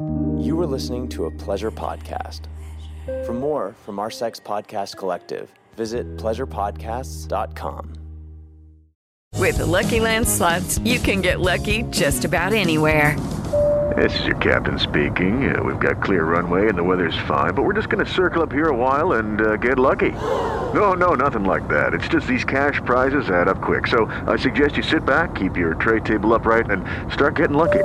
You are listening to a pleasure podcast. For more from our sex podcast collective, visit pleasurepodcasts.com. With the Lucky Land slots, you can get lucky just about anywhere. This is your captain speaking. Uh, we've got clear runway and the weather's fine, but we're just going to circle up here a while and uh, get lucky. No, no, nothing like that. It's just these cash prizes add up quick. So I suggest you sit back, keep your tray table upright, and start getting lucky.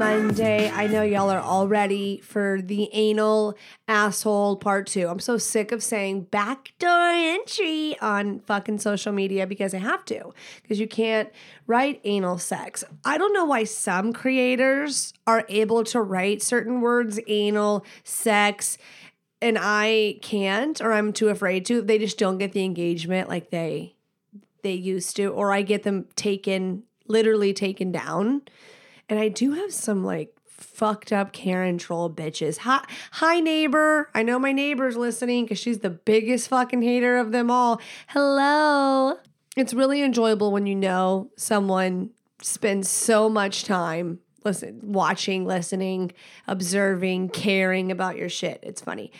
Monday. I know y'all are all ready for the anal asshole part two. I'm so sick of saying backdoor entry on fucking social media because I have to, because you can't write anal sex. I don't know why some creators are able to write certain words, anal, sex, and I can't, or I'm too afraid to. They just don't get the engagement like they they used to, or I get them taken, literally taken down. And I do have some like fucked up Karen troll bitches. Hi, hi neighbor. I know my neighbor's listening because she's the biggest fucking hater of them all. Hello. It's really enjoyable when you know someone spends so much time listen, watching, listening, observing, caring about your shit. It's funny.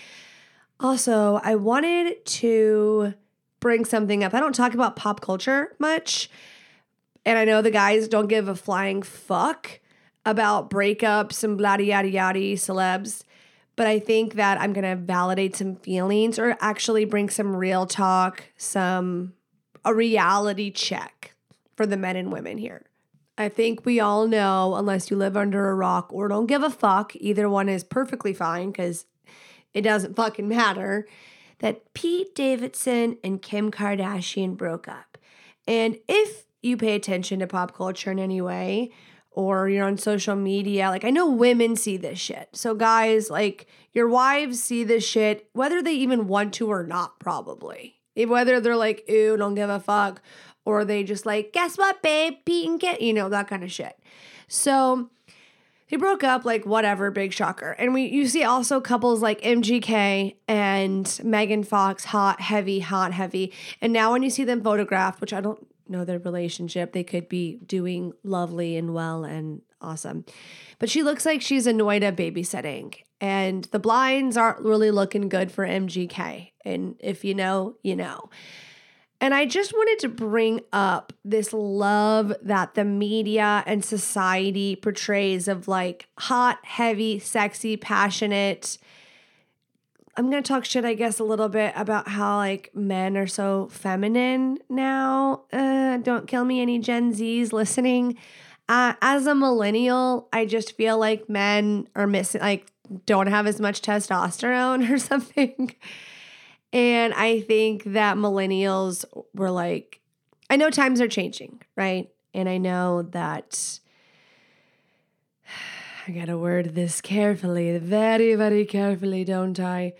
Also, I wanted to bring something up. I don't talk about pop culture much. And I know the guys don't give a flying fuck about breakups and blah yada yada celebs. But I think that I'm gonna validate some feelings or actually bring some real talk, some a reality check for the men and women here. I think we all know, unless you live under a rock or don't give a fuck, either one is perfectly fine because it doesn't fucking matter, that Pete Davidson and Kim Kardashian broke up. And if you pay attention to pop culture in any way, or you're on social media, like I know women see this shit. So, guys, like your wives see this shit, whether they even want to or not, probably. Whether they're like, ew, don't give a fuck, or they just like, guess what, babe, Pete and Kim, you know, that kind of shit. So, they broke up like whatever big shocker and we you see also couples like mgk and megan fox hot heavy hot heavy and now when you see them photographed which i don't know their relationship they could be doing lovely and well and awesome but she looks like she's annoyed at babysitting and the blinds aren't really looking good for mgk and if you know you know and I just wanted to bring up this love that the media and society portrays of like hot, heavy, sexy, passionate. I'm to talk shit, I guess, a little bit about how like men are so feminine now. Uh, don't kill me, any Gen Zs listening. Uh, as a millennial, I just feel like men are missing, like, don't have as much testosterone or something. And I think that millennials were like, I know times are changing, right? And I know that I gotta word this carefully, very, very carefully, don't I?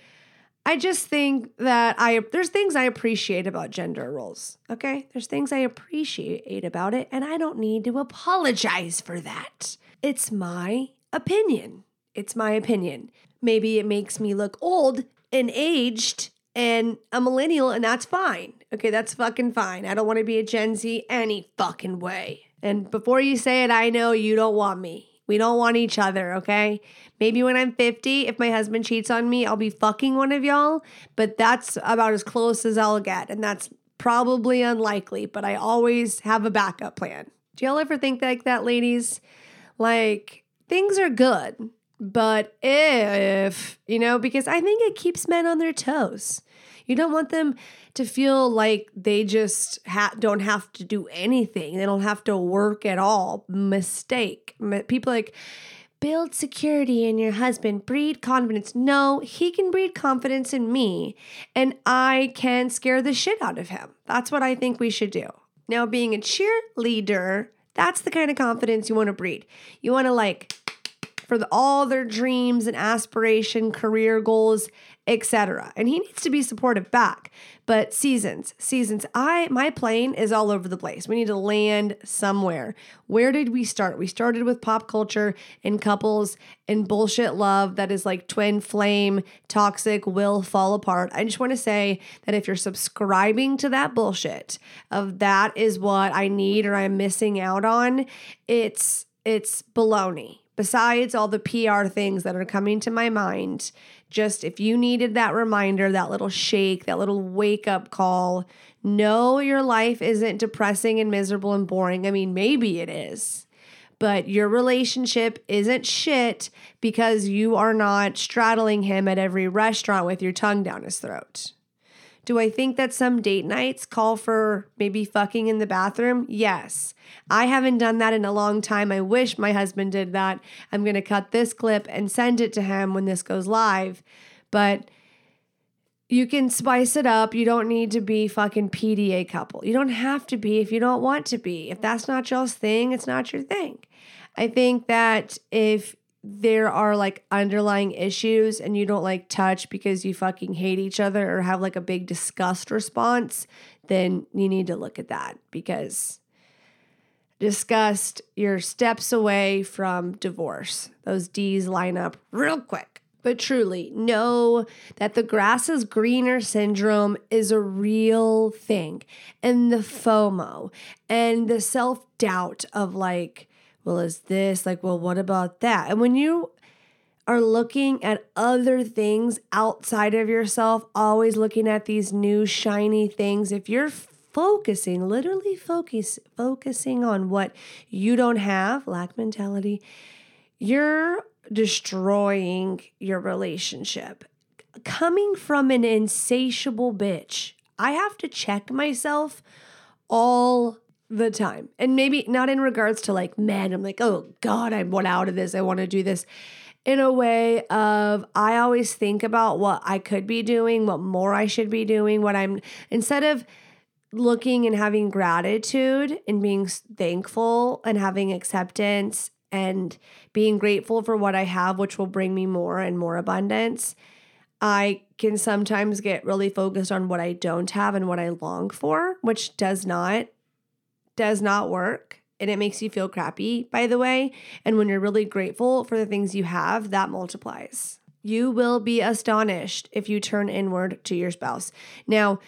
I just think that I there's things I appreciate about gender roles. Okay? There's things I appreciate about it, and I don't need to apologize for that. It's my opinion. It's my opinion. Maybe it makes me look old and aged and a millennial, and that's fine. Okay, that's fucking fine. I don't want to be a Gen Z any fucking way. And before you say it, I know you don't want me. We don't want each other, okay? Maybe when I'm 50, if my husband cheats on me, I'll be fucking one of y'all, but that's about as close as I'll get. And that's probably unlikely, but I always have a backup plan. Do y'all ever think like that, ladies? Like, things are good, but if, you know, because I think it keeps men on their toes. You don't want them to feel like they just ha- don't have to do anything. They don't have to work at all. Mistake. People like, build security in your husband, breed confidence. No, he can breed confidence in me, and I can scare the shit out of him. That's what I think we should do. Now, being a cheerleader, that's the kind of confidence you want to breed. You want to like, for the, all their dreams and aspiration, career goals, etc. And he needs to be supportive back. But seasons, seasons. I my plane is all over the place. We need to land somewhere. Where did we start? We started with pop culture and couples and bullshit love that is like twin flame, toxic, will fall apart. I just want to say that if you're subscribing to that bullshit of that is what I need or I'm missing out on, it's it's baloney. Besides all the PR things that are coming to my mind, just if you needed that reminder, that little shake, that little wake up call, know your life isn't depressing and miserable and boring. I mean, maybe it is, but your relationship isn't shit because you are not straddling him at every restaurant with your tongue down his throat. Do I think that some date nights call for maybe fucking in the bathroom? Yes. I haven't done that in a long time. I wish my husband did that. I'm going to cut this clip and send it to him when this goes live. But you can spice it up. You don't need to be fucking PDA couple. You don't have to be if you don't want to be. If that's not y'all's thing, it's not your thing. I think that if there are like underlying issues and you don't like touch because you fucking hate each other or have like a big disgust response, then you need to look at that because disgust, you're steps away from divorce. Those D's line up real quick. But truly, know that the grass is greener syndrome is a real thing. And the FOMO and the self doubt of like, well, is this like, well, what about that? And when you are looking at other things outside of yourself, always looking at these new shiny things, if you're focusing, literally focus, focusing on what you don't have, lack mentality, you're destroying your relationship. Coming from an insatiable bitch, I have to check myself all the time. And maybe not in regards to like, man, I'm like, oh God, I want out of this. I want to do this. In a way of, I always think about what I could be doing, what more I should be doing, what I'm, instead of looking and having gratitude and being thankful and having acceptance and being grateful for what I have, which will bring me more and more abundance. I can sometimes get really focused on what I don't have and what I long for, which does not does not work and it makes you feel crappy, by the way. And when you're really grateful for the things you have, that multiplies. You will be astonished if you turn inward to your spouse. Now,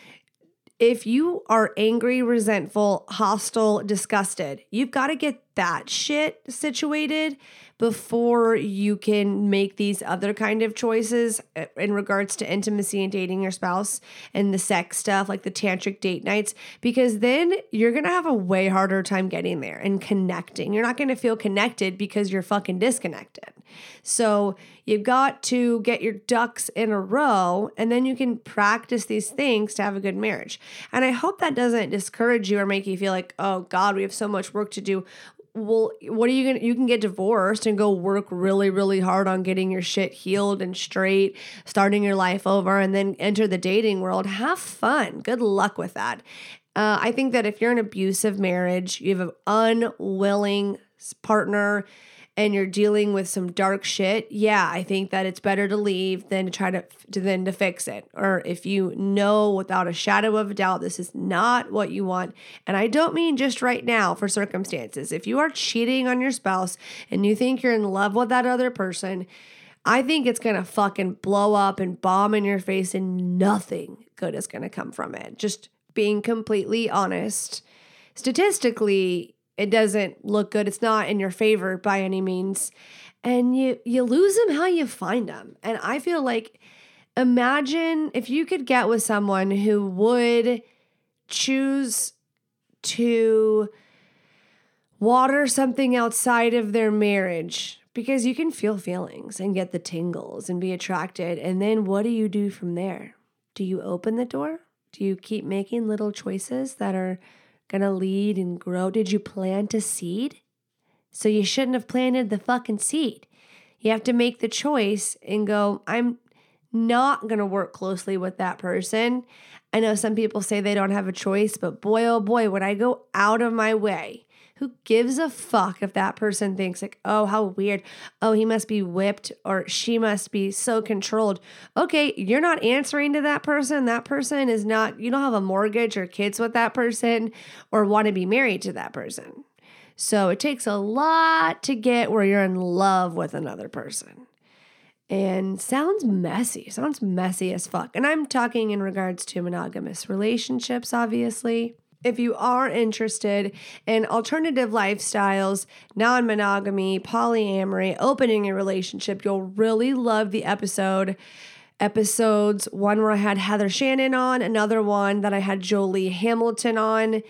if you are angry, resentful, hostile, disgusted, you've got to get that shit situated before you can make these other kind of choices uh, in regards to intimacy and dating your spouse and the sex stuff like the tantric date nights because then you're to have a way harder time getting there and connecting. You're not to feel connected because you're fucking disconnected. So, you've got to get your ducks in a row and then you can practice these things to have a good marriage. And I hope that doesn't discourage you or make you feel like, "Oh god, we have so much work to do." Well, what are you gonna? You can get divorced and go work really, really hard on getting your shit healed and straight, starting your life over, and then enter the dating world. Have fun. Good luck with that. Uh, I think that if you're in an abusive marriage, you have an unwilling partner and you're dealing with some dark shit, yeah, I think that it's better to leave than to try to, to then to fix it. Or if you know without a shadow of a doubt this is not what you want, and I don't mean just right now for circumstances. If you are cheating on your spouse and you think you're in love with that other person, I think it's gonna fucking blow up and bomb in your face, and nothing good is gonna come from it. Just being completely honest. Statistically, it doesn't look good. It's not in your favor by any means. And you you lose them how you find them. And I feel like imagine if you could get with someone who would choose to water something outside of their marriage because you can feel feelings and get the tingles and be attracted. And then what do you do from there? Do you open the door? Do you keep making little choices that are going to lead and grow? Did you plant a seed? So you shouldn't have planted the fucking seed. You have to make the choice and go, I'm not going to work closely with that person. I know some people say they don't have a choice, but boy, oh boy, when I go out of my way Who gives a fuck if that person thinks, like, oh, how weird. Oh, he must be whipped or she must be so controlled. Okay, you're not answering to that person. That person is not, you don't have a mortgage or kids with that person or want to be married to that person. So it takes a lot to get where you're in love with another person. And sounds messy, sounds messy as fuck. And I'm talking in regards to monogamous relationships, obviously. If you are interested in alternative lifestyles, non monogamy, polyamory, opening a relationship, you'll really love the episode. Episodes one where I had Heather Shannon on, another one that I had Jolie Hamilton on.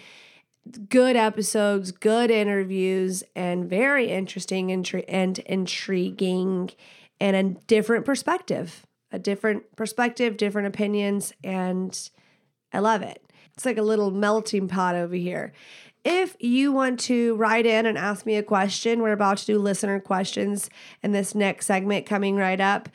Good episodes, good interviews, and very interesting intri- and intriguing, and a different perspective. A different perspective, different opinions, and I love it. It's like a little melting pot over here. If you want to write in and ask me a question, we're about to do listener questions in this next segment coming right up.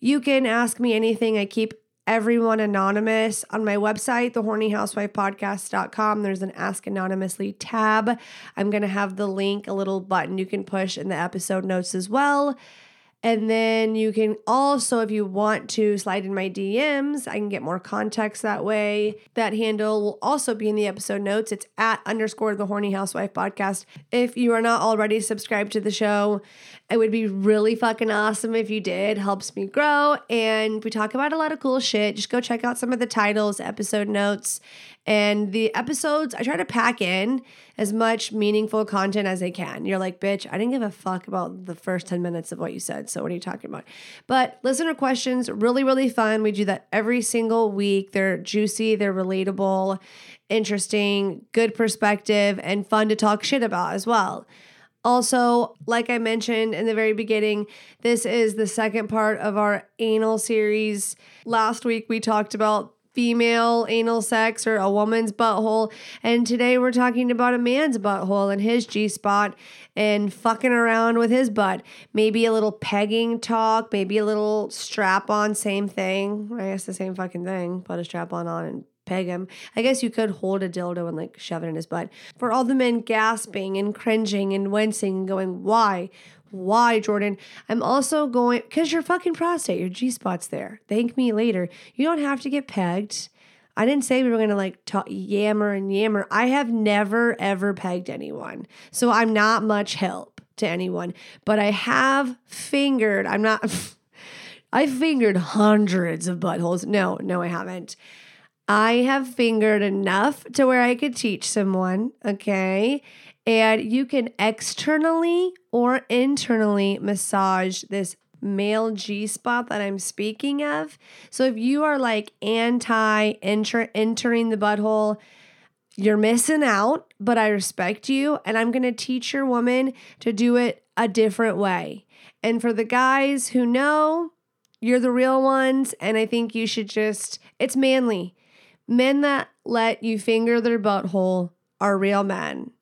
You can ask me anything. I keep everyone anonymous on my website, thehornyhousewifepodcast.com. There's an Ask Anonymously tab. I'm going to have the link, a little button you can push in the episode notes as well. And then you can also, if you want to slide in my DMs, I can get more context that way. That handle will also be in the episode notes. It's at underscore the horny housewife podcast. If you are not already subscribed to the show, it would be really fucking awesome if you did. Helps me grow. And we talk about a lot of cool shit. Just go check out some of the titles, episode notes, and the episodes, I try to pack in as much meaningful content as I can. You're like, bitch, I didn't give a fuck about the first 10 minutes of what you said. So what are you talking about? But listener questions, really, really fun. We do that every single week. They're juicy, they're relatable, interesting, good perspective, and fun to talk shit about as well. Also, like I mentioned in the very beginning, this is the second part of our anal series. Last week we talked about female anal sex or a woman's butthole. And today we're talking about a man's butthole and his G spot and fucking around with his butt. Maybe a little pegging talk, maybe a little strap on, same thing. I guess the same fucking thing. Put a strap on on and peg him. I guess you could hold a dildo and like shove it in his butt. For all the men gasping and cringing and wincing and going, why? Why, Jordan? I'm also going because your fucking prostate, your G spot's there. Thank me later. You don't have to get pegged. I didn't say we were gonna like talk, yammer and yammer. I have never ever pegged anyone, so I'm not much help to anyone. But I have fingered. I'm not. I fingered hundreds of buttholes. No, no, I haven't. I have fingered enough to where I could teach someone. Okay. And you can externally or internally massage this male G spot that I'm speaking of. So if you are like anti entering the butthole, you're missing out, but I respect you and I'm going to teach your woman to do it a different way. And for the guys who know, you're the real ones and I think you should just it's manly. Men that let you finger their butthole are real men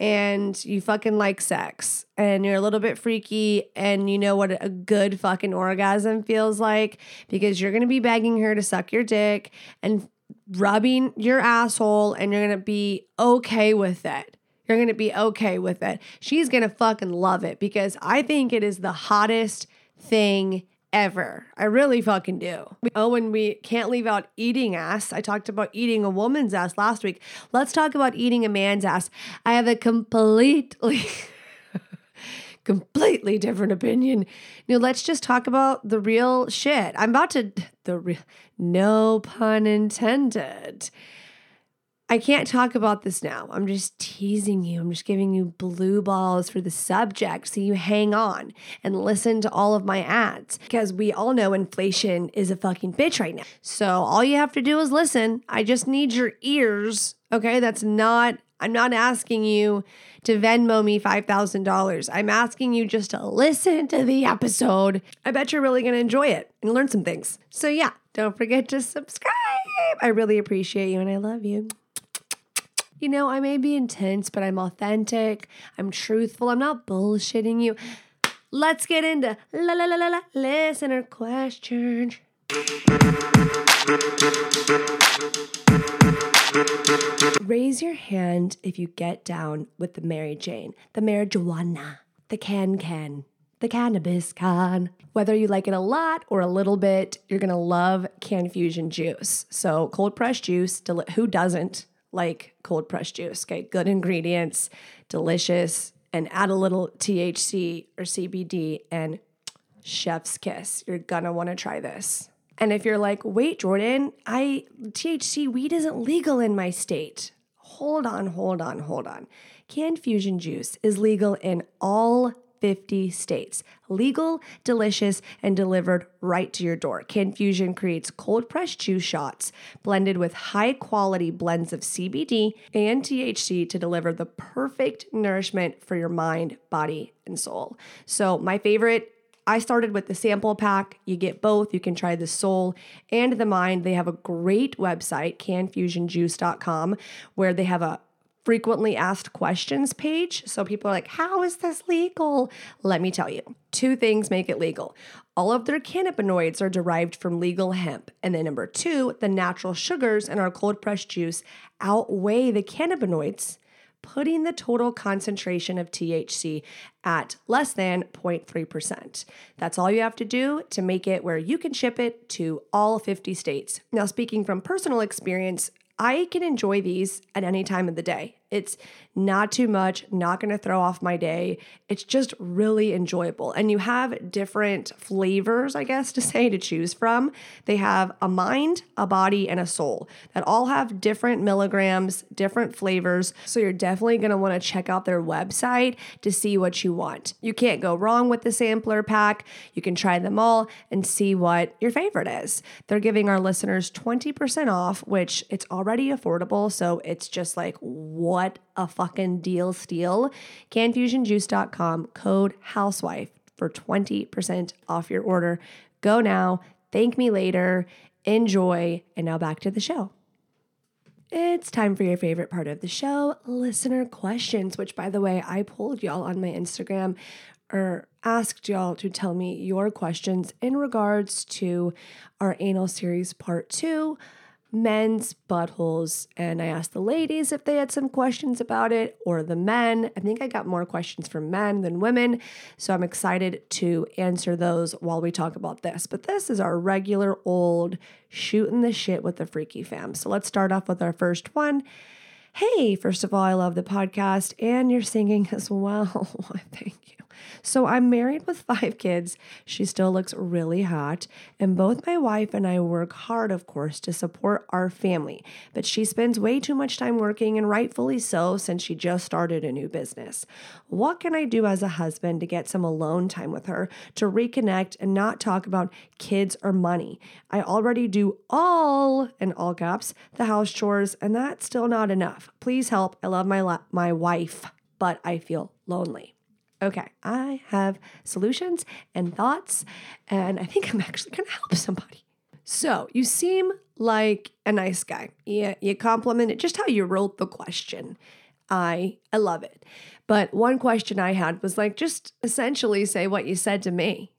and you fucking like sex and you're a little bit freaky and you know what a good fucking orgasm feels like because you're going to be begging her to suck your dick and rubbing your asshole and you're going to be okay with it. You're going to be okay with it. She's going to fucking love it because I think it is the hottest thing ever. I really fucking do. Oh, and we can't leave out eating ass. I talked about eating a woman's ass last week. Let's talk about eating a man's ass. I have a completely. completely different opinion. Know, let's just talk about the real shit. I'm about to the real no pun intended. I can't talk about this now. I'm just teasing you. I'm just giving you blue balls for the subject so you hang on and listen to all of my ads because we all know inflation is a fucking bitch right now. So all you have to do is listen. I just need your ears. Okay. That's not, I'm not asking you to Venmo me $5,000. I'm asking you just to listen to the episode. I bet you're really going to enjoy it and learn some things. So yeah, don't forget to subscribe. I really appreciate you and I love you you know, I may be intense, but I'm authentic. I'm truthful. I'm not bullshitting you. Let's get into la la la la la listener questions. Raise your hand if you get down with the Mary Jane, the marijuana, the can can, the cannabis can. Whether you like it a lot or a little bit, you're gonna love Cannfusion juice. So, cold pressed juice, deli- who doesn't like cold pressed juice? Okay, good ingredients, delicious, and add a little THC or CBD and chef's kiss. You're gonna wanna try this. And if you're like, wait, Jordan, I THC weed isn't legal in my state. Hold on, hold on, hold on. Canned Cannfusion juice is legal in all 50 states. Legal, delicious, and delivered right to your door. Cannfusion creates cold pressed juice shots blended with high quality blends of CBD and THC to deliver the perfect nourishment for your mind, body, and soul. So, my favorite I started with the sample pack. You get both. You can try the soul and the mind. They have a great website, cannfusionjuice.com, where they have a frequently asked questions page. So people are like, How is this legal? Let me tell you. Two things make it legal. All of their cannabinoids are derived from legal hemp. And then number two, the natural sugars in our cold pressed juice outweigh the cannabinoids putting the total concentration of THC at less than 0.3%. That's all you have to do to make it where you can ship it to all 50 states. Now, speaking from personal experience, I can enjoy these at any time of the day. It's not too much, not going to throw off my day. It's just really enjoyable. And you have different flavors, I guess, to say, to choose from. They have a mind, a body, and a soul that all have different milligrams, different flavors. So you're definitely going to want to check out their website to see what you want. You can't go wrong with the sampler pack. You can try them all and see what your favorite is. They're giving our listeners 20% off, which it's already affordable. So it's just like, what? What a fucking deal steal. Cannfusionjuice.com, code housewife for 20% off your order. Go now. Thank me later. Enjoy. And now back to the show. It's time for your favorite part of the show listener questions, which, by the way, I pulled y'all on my Instagram or asked y'all to tell me your questions in regards to our anal series part two men's buttholes. And I asked the ladies if they had some questions about it, or the men. I think I got more questions from men than women. So I'm excited to answer those while we talk about this. But this is our regular old shooting the shit with the freaky fam. So let's start off with our first one. Hey, first of all, I love the podcast and your singing as well. Thank you. So I'm married with five kids. She still looks really hot. And both my wife and I work hard, of course, to support our family. But she spends way too much time working, and rightfully so, since she just started a new business. What can I do as a husband to get some alone time with her, to reconnect and not talk about kids or money? I already do all, in all caps, the house chores, and that's still not enough. Please help. I love my, la- my wife, but I feel lonely. Okay, I have solutions and thoughts, and I think I'm actually gonna help somebody. So, you seem like a nice guy. Yeah, you complimented just how you wrote the question. I I love it. But one question I had was like just essentially say what you said to me.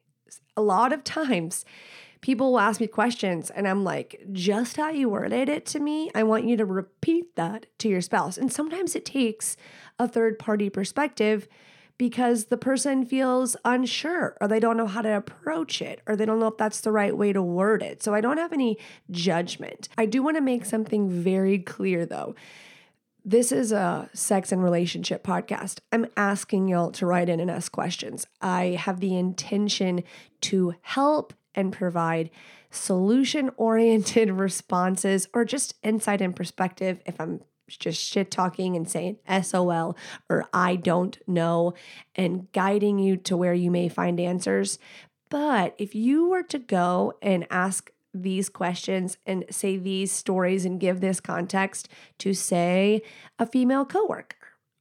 A lot of times people will ask me questions and I'm like, just how you worded it to me, I want you to repeat that to your spouse. And sometimes it takes a third party perspective because the person feels unsure or they don't know how to approach it or they don't know if that's the right way to word it. So I don't have any judgment. I do want to make something very clear though. This is a sex and relationship podcast. I'm asking y'all to write in and ask questions. I have the intention to help and provide solution oriented responses or just insight and perspective if I'm just shit talking and saying SOL or I don't know and guiding you to where you may find answers. But if you were to go and ask these questions and say these stories and give this context to, say, a female coworker,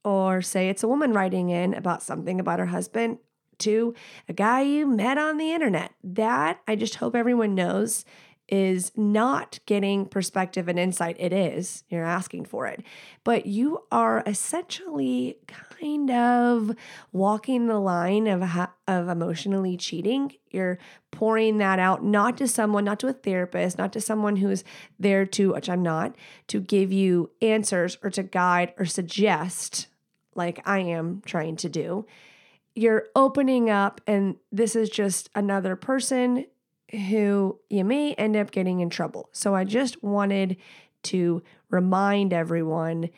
or say it's a woman writing in about something about her husband to a guy you met on the internet, that I just hope everyone knows is not getting perspective and insight. It is, you're asking for it. But you are essentially kind of walking the line of, of emotionally cheating. You're pouring that out, not to someone, not to a therapist, not to someone who's there to, which I'm not, to give you answers or to guide or suggest, like I am trying to do. You're opening up, and this is just another person who you may end up getting in trouble. So I just wanted to remind everyone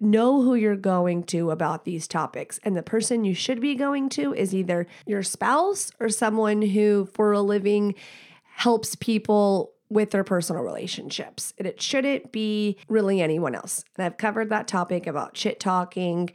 know who you're going to about these topics. And the person you should be going to is either your spouse or someone who, for a living, helps people with their personal relationships. And it shouldn't be really anyone else. And I've covered that topic about shit talking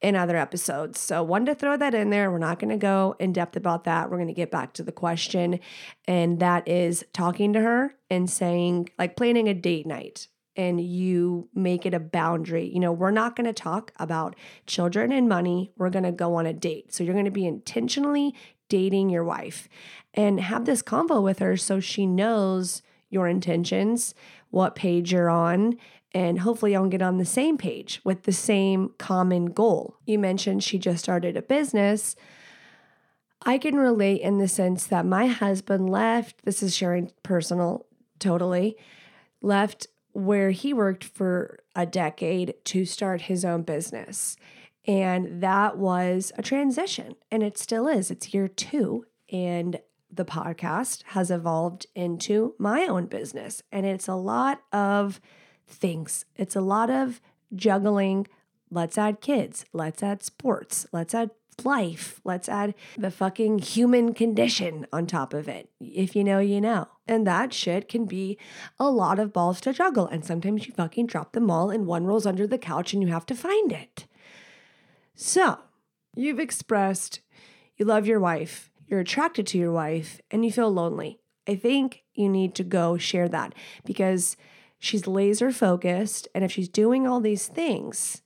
in other episodes. So, wanted to throw that in there. We're not going to go in depth about that. We're going to get back to the question. And that is talking to her and saying, like, planning a date night and you make it a boundary. You know, we're not going to talk about children and money. We're going to go on a date. So you're going to be intentionally dating your wife and have this convo with her so she knows your intentions, what page you're on, and hopefully y'all get on the same page with the same common goal. You mentioned she just started a business. I can relate in the sense that my husband left, this is sharing personal totally, left where he worked for a decade to start his own business. And that was a transition, and it still is. It's year two. And the podcast has evolved into my own business. And it's a lot of things, it's a lot of juggling. Let's add kids, let's add sports, let's add life. Let's add the fucking human condition on top of it. If you know, you know. And that shit can be a lot of balls to juggle. And sometimes you fucking drop them all and one rolls under the couch and you have to find it. So, you've expressed you love your wife, you're attracted to your wife, and you feel lonely. I think you need to go share that because she's laser focused. And if she's doing all these things,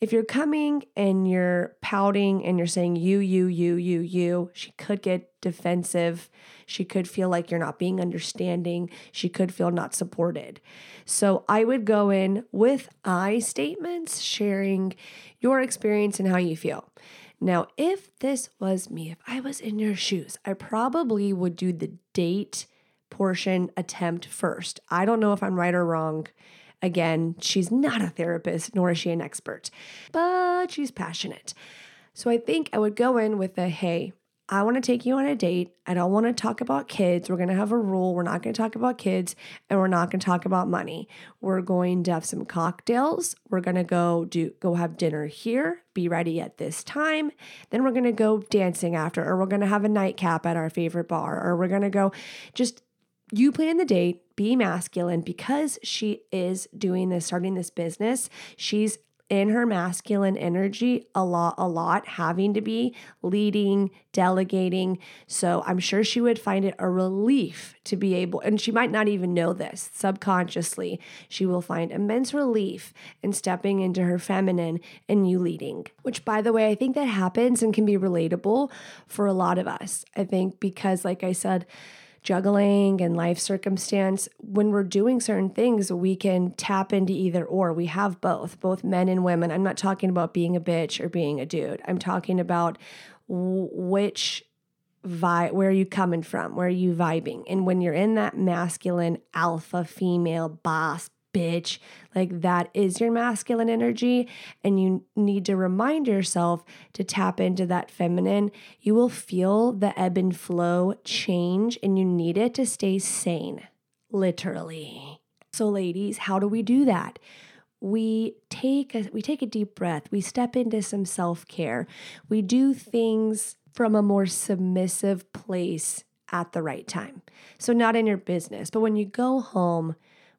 if you're coming and you're pouting and you're saying you, you, you, you, you, she could get defensive. She could feel like you're not being understanding. She could feel not supported. So I would go in with I statements, sharing your experience and how you feel. Now, if this was me, if I was in your shoes, I probably would do the date portion attempt first. I don't know if I'm right or wrong. Again, she's not a therapist, nor is she an expert, but she's passionate. So I think I would go in with a hey, I want to take you on a date. I don't want to talk about kids. We're going to have a rule. We're not going to talk about kids and we're not going to talk about money. We're going to have some cocktails. We're going to go do go have dinner here. Be ready at this time. Then we're going to go dancing after or we're going to have a nightcap at our favorite bar or we're going to go just you plan the date, be masculine because she is doing this, starting this business. She's in her masculine energy a lot, a lot, having to be leading, delegating. So I'm sure she would find it a relief to be able, and she might not even know this subconsciously. She will find immense relief in stepping into her feminine and you leading, which, by the way, I think that happens and can be relatable for a lot of us. I think because, like I said, juggling and life circumstance, when we're doing certain things, we can tap into either or. We have both, both men and women. I'm not talking about being a bitch or being a dude. I'm talking about which vibe, where are you coming from? Where are you vibing? And when you're in that masculine alpha female boss bitch. Like that is your masculine energy. And you need to remind yourself to tap into that feminine. You will feel the ebb and flow change, and you need it to stay sane, literally. So, ladies, how do we do that? we take a, we take a deep breath we step into some self-care we do things from a more submissive place at the right time so not in your business but when you go home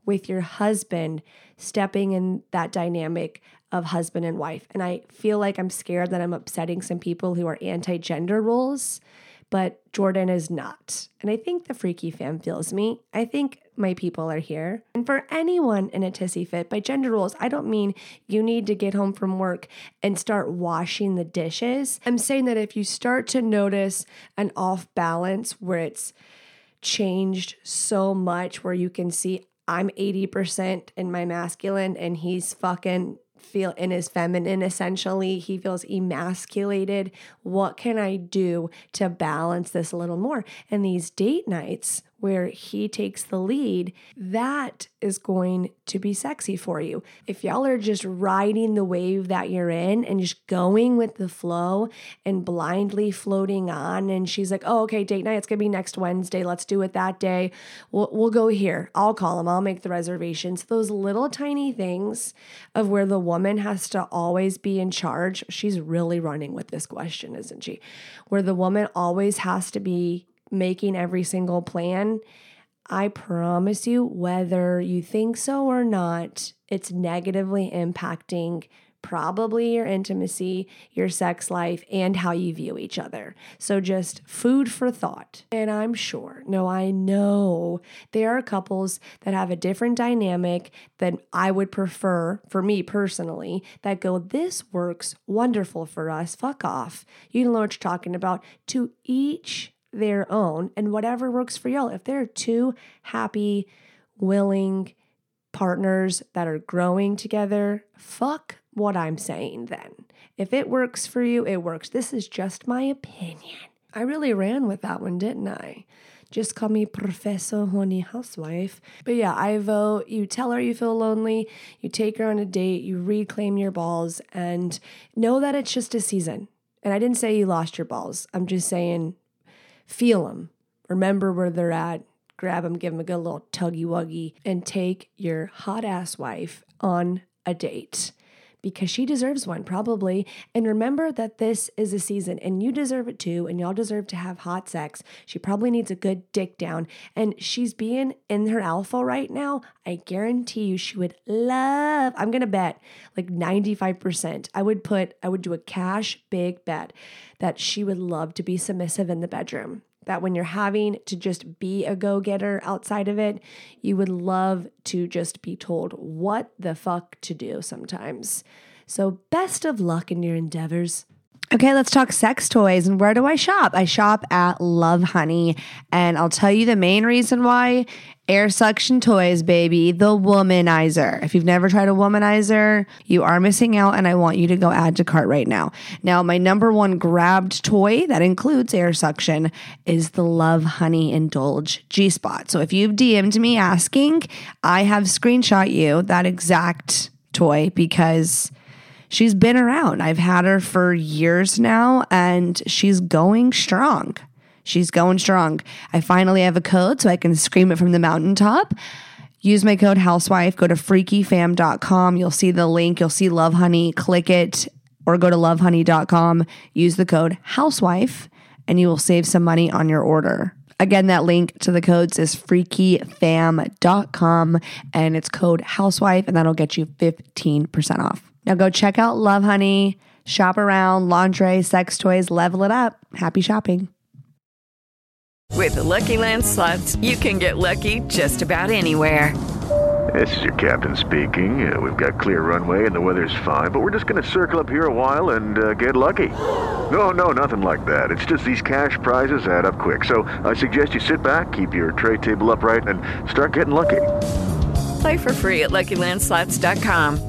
with your husband stepping in that dynamic of husband and wife. And I feel like I'm scared that I'm upsetting some people who are anti gender roles, but Jordan is not. And I think the freaky fam feels me. I think my people are here. And for anyone in a tissy fit, by gender roles, I don't mean you need to get home from work and start washing the dishes. I'm saying that if you start to notice an off balance where it's changed so much where you can see I'm 80% in my masculine and he's fucking feel in his feminine essentially. He feels emasculated. What can i do to balance this a little more? And these date nights where he takes the lead, that is going to be sexy for you. If y'all are just riding the wave that you're in and just going with the flow and blindly floating on, and she's like, oh, okay, date night, it's gonna be next Wednesday, let's do it that day. We'll, we'll go here. I'll call him, I'll make the reservations. Those little tiny things of where the woman has to always be in charge. She's really running with this question, isn't she? Where the woman always has to be making every single plan, I promise you, whether you think so or not, it's negatively impacting probably your intimacy, your sex life, and how you view each other. So, just food for thought. And I'm sure, no, I know there are couples that have a different dynamic than I would prefer for me personally that go, This works wonderful for us. Fuck off. You know what you're talking about. To each their own and whatever works for y'all. If there are two happy, willing partners that are growing together, fuck what I'm saying then. If it works for you, it works. This is just my opinion. I really ran with that one, didn't I? Just call me Professor Horny Housewife. But yeah, I vote you tell her you feel lonely, you take her on a date, you reclaim your balls, and know that it's just a season. And I didn't say you lost your balls. I'm just saying feel them, remember where they're at, grab them, give them a good little tuggy wuggy, and take your hot ass wife on a date because she deserves one, probably. And remember that this is a season and you deserve it too. And y'all deserve to have hot sex. She probably needs a good dick down. And she's being in her alpha right now. I guarantee you she would love, I'm to bet like 95%. I would put, I would do a cash big bet that she would love to be submissive in the bedroom that when you're having to just be a go getter outside of it, you would love to just be told what the fuck to do sometimes. So, best of luck in your endeavors. Okay, let's talk sex toys. And where do I shop? I shop at Lovehoney. And I'll tell you the main reason why air suction toys, baby, the womanizer. If you've never tried a womanizer, you are missing out. And I want you to go add to cart right now. Now, my number one grabbed toy that includes air suction is the Lovehoney Indulge G Spot. So if you've DM'd me asking, I have screenshot you that exact toy because she's been around. I've had her for years now and she's going strong. She's going strong. I finally have a code so I can scream it from the mountaintop. Use my code housewife, go to freakyfam.com. You'll see the link, you'll see Lovehoney, click it or go to lovehoney.com, use the code housewife and you will save some money on your order. Again, that link to the codes is freakyfam.com and it's code housewife and that'll get you 15% off. Now go check out Lovehoney, shop around, lingerie, sex toys, level it up. Happy shopping. With the Lucky Land slots, you can get lucky just about anywhere. This is your captain speaking. Uh, we've got clear runway and the weather's fine, but we're just going to circle up here a while and uh, get lucky. No, no, nothing like that. It's just these cash prizes add up quick. So I suggest you sit back, keep your tray table upright, and start getting lucky. Play for free at LuckyLandSlots.com.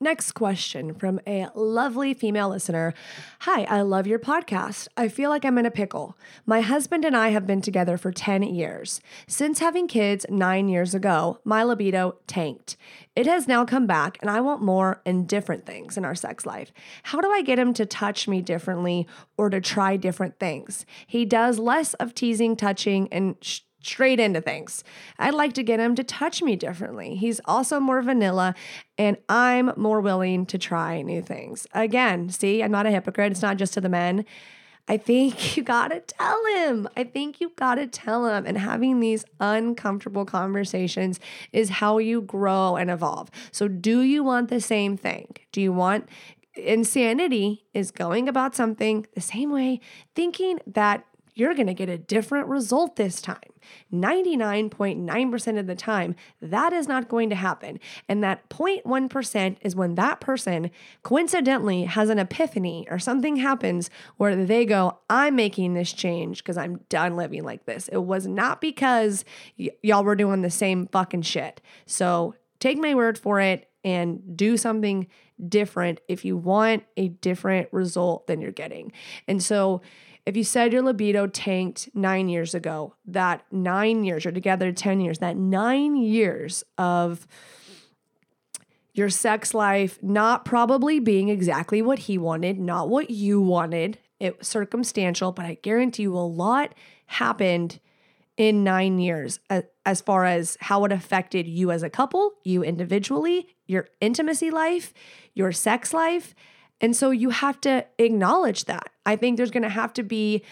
Next question from a lovely female listener. Hi, I love your podcast. I feel like I'm in a pickle. My husband and I have been together for 10 years. Since having kids nine years ago, my libido tanked. It has now come back, and I want more and different things in our sex life. How do I get him to touch me differently or to try different things? He does less of teasing, touching, and sh- straight into things. I'd like to get him to touch me differently. He's also more vanilla, and I'm more willing to try new things. Again, see, I'm not a hypocrite. It's not just to the men. I think you gotta tell him. I think you gotta tell him. And having these uncomfortable conversations is how you grow and evolve. So, do you want the same thing? Do you want insanity? Is going about something the same way, thinking that you're going to get a different result this time. 99.9% of the time, that is not going to happen. And that 0.1% is when that person coincidentally has an epiphany or something happens where they go, I'm making this change because I'm done living like this. It was not because y- y'all were doing the same fucking shit. So take my word for it and do something different if you want a different result than you're getting. And so, if you said your libido tanked nine years ago, that nine years, you're together 10 years, that nine years of your sex life not probably being exactly what he wanted, not what you wanted, it was circumstantial, but I guarantee you a lot happened in nine years as far as how it affected you as a couple, you individually, your intimacy life, your sex life. And so you have to acknowledge that. I think there's going to have to be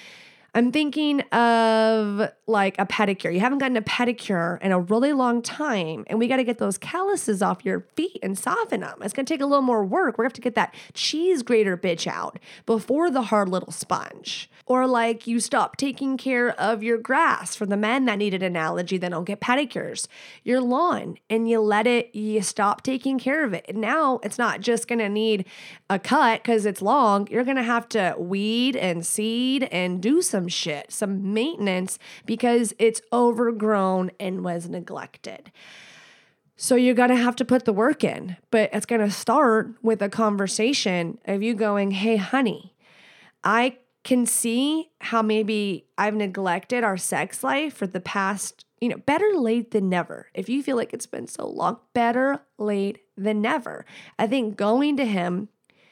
I'm thinking of like a pedicure. You haven't gotten a pedicure in a really long time, and we got to get those calluses off your feet and soften them. It's going to take a little more work. We're going to have to get that cheese grater bitch out before the hard little sponge. Or like you stop taking care of your grass for the men that need an analogy that don't get pedicures, your lawn, and you let it, you stop taking care of it. And now it's not just going to need a cut because it's long. You're going to have to weed and seed and do some some shit, some maintenance because it's overgrown and was neglected. So you're going to have to put the work in, but it's going to start with a conversation of you going, Hey, honey, I can see how maybe I've neglected our sex life for the past, you know, better late than never. If you feel like it's been so long, better late than never. I think going to him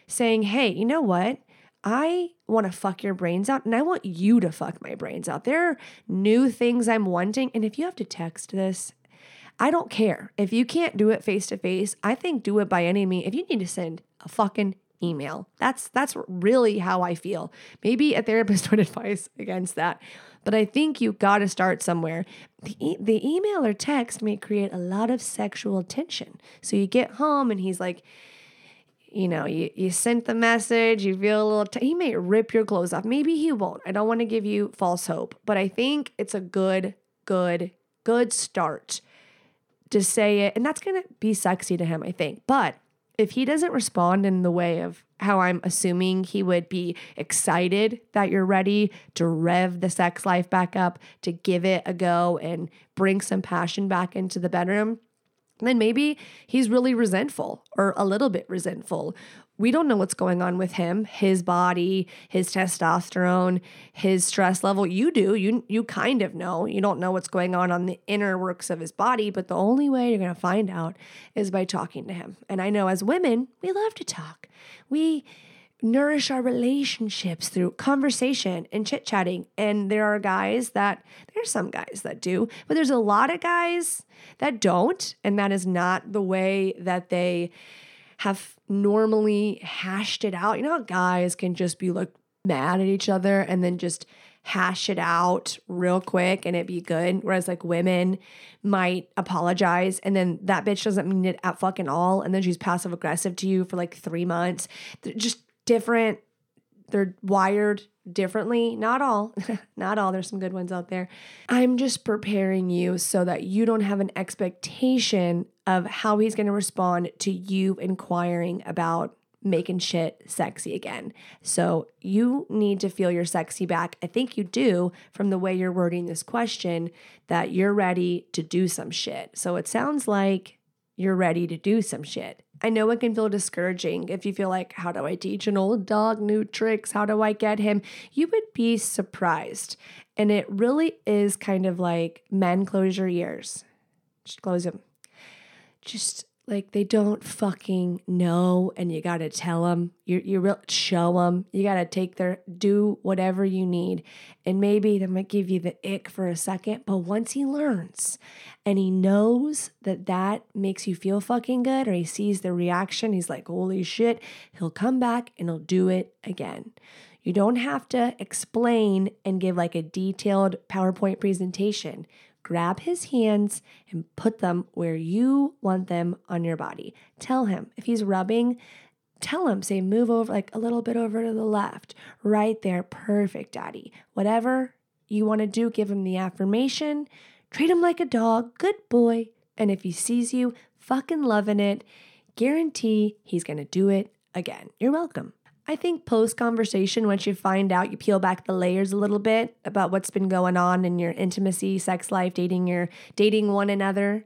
saying, Hey, you know what? I want to fuck your brains out and I want you to fuck my brains out. There are new things I'm wanting. And if you have to text this, I don't care. If you can't do it face to face, I think do it by any means. If you need to send a fucking email, that's that's really how I feel. Maybe a therapist would advise against that. But I think you got to start somewhere. The, e- the email or text may create a lot of sexual tension. So you get home and he's like, you know, you, you sent the message, you feel a little, t- he may rip your clothes off. Maybe he won't. I don't want to give you false hope, but I think it's a good, good, good start to say it. And that's going to be sexy to him, I think. But if he doesn't respond in the way of how I'm assuming he would be excited that you're ready to rev the sex life back up, to give it a go and bring some passion back into the bedroom, then maybe he's really resentful or a little bit resentful. We don't know what's going on with him, his body, his testosterone, his stress level. You do. You you kind of know. You don't know what's going on on the inner works of his body, but the only way you're going to find out is by talking to him. And I know as women, we love to talk. We nourish our relationships through conversation and chit chatting. And there are guys that, there's some guys that do, but there's a lot of guys that don't. And that is not the way that they have normally hashed it out. You know, guys can just be like mad at each other and then just hash it out real quick and it be good. Whereas like women might apologize and then that bitch doesn't mean it at fucking all. And then she's passive aggressive to you for like three months. Just different. They're wired differently. Not all, not all. There's some good ones out there. I'm just preparing you so that you don't have an expectation of how he's going to respond to you inquiring about making shit sexy again. So you need to feel your sexy back. I think you do from the way you're wording this question that you're ready to do some shit. So it sounds like you're ready to do some shit. I know it can feel discouraging if you feel like, how do I teach an old dog new tricks? How do I get him? You would be surprised. And it really is kind of like men close your ears. Just close them. Just like they don't fucking know and you got to tell them you you real show them you got to take their do whatever you need. And maybe they might give you the ick for a second but once he learns and he knows that that makes you feel fucking good or he sees the reaction he's like holy shit he'll come back and he'll do it again. You don't have to explain and give like a detailed PowerPoint presentation grab his hands and put them where you want them on your body. Tell him if he's rubbing, tell him, say, move over like a little bit over to the left, right there. Perfect, daddy. Whatever you want to do, give him the affirmation, treat him like a dog, good boy. And if he sees you fucking loving it, guarantee he's going to do it again. You're welcome. I think post conversation, once you find out, you peel back the layers a little bit about what's been going on in your intimacy, sex life, dating your dating one another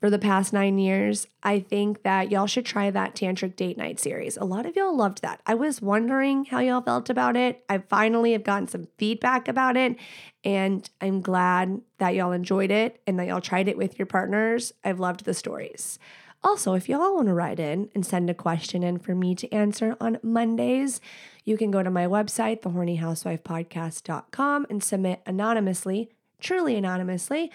for the past nine years. I think that y'all should try that tantric date night series. A lot of y'all loved that. I was wondering how y'all felt about it. I finally have gotten some feedback about it, and I'm glad that y'all enjoyed it and that y'all tried it with your partners. I've loved the stories. Also, if y'all want to write in and send a question in for me to answer on Mondays, you can go to my website, thehornyhousewifepodcast.com, and submit anonymously, truly anonymously,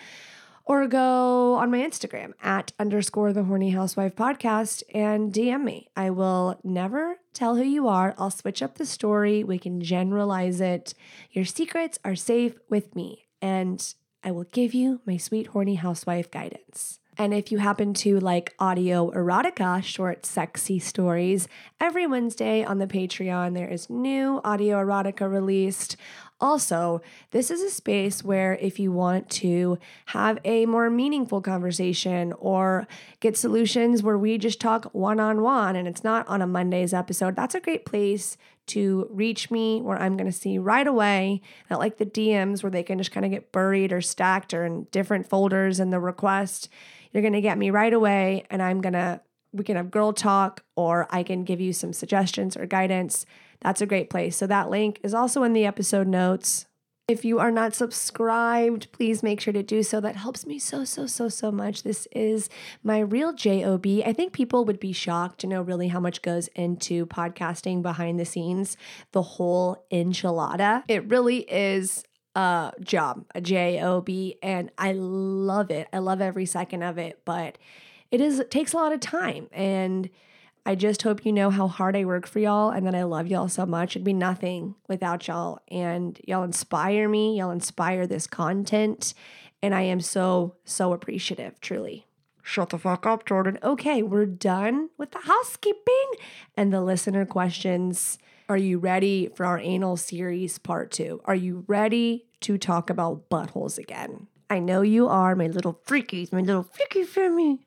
or go on my Instagram at underscore the horny housewife podcast and DM me. I will never tell who you are. I'll switch up the story. We can generalize it. Your secrets are safe with me, and I will give you my sweet horny housewife guidance. And if you happen to like audio erotica, short, sexy stories, every Wednesday on the Patreon, there is new audio erotica released. Also, this is a space where if you want to have a more meaningful conversation or get solutions where we just talk one on one and it's not on a Monday's episode, that's a great place to reach me where I'm going to see right away, not like the DMs where they can just kind of get buried or stacked or in different folders in the request. You're going to get me right away, and I'm going to, we can have girl talk, or I can give you some suggestions or guidance. That's a great place. So that link is also in the episode notes. If you are not subscribed, please make sure to do so. That helps me so, so, so, so much. This is my real JOB. I think people would be shocked to know really how much goes into podcasting behind the scenes, the whole enchilada. It really is uh, job, a job, and I love it. I love every second of it, but it is it takes a lot of time and I just hope you know how hard I work for y'all and that I love y'all so much. It'd be nothing without y'all. And y'all inspire me. Y'all inspire this content. And I am so, so appreciative, truly. Shut the fuck up, Jordan. Okay, we're done with the housekeeping and the listener questions. Are you ready for our anal series part two? Are you ready to talk about buttholes again? I know you are, my little freakies, my little freaky family.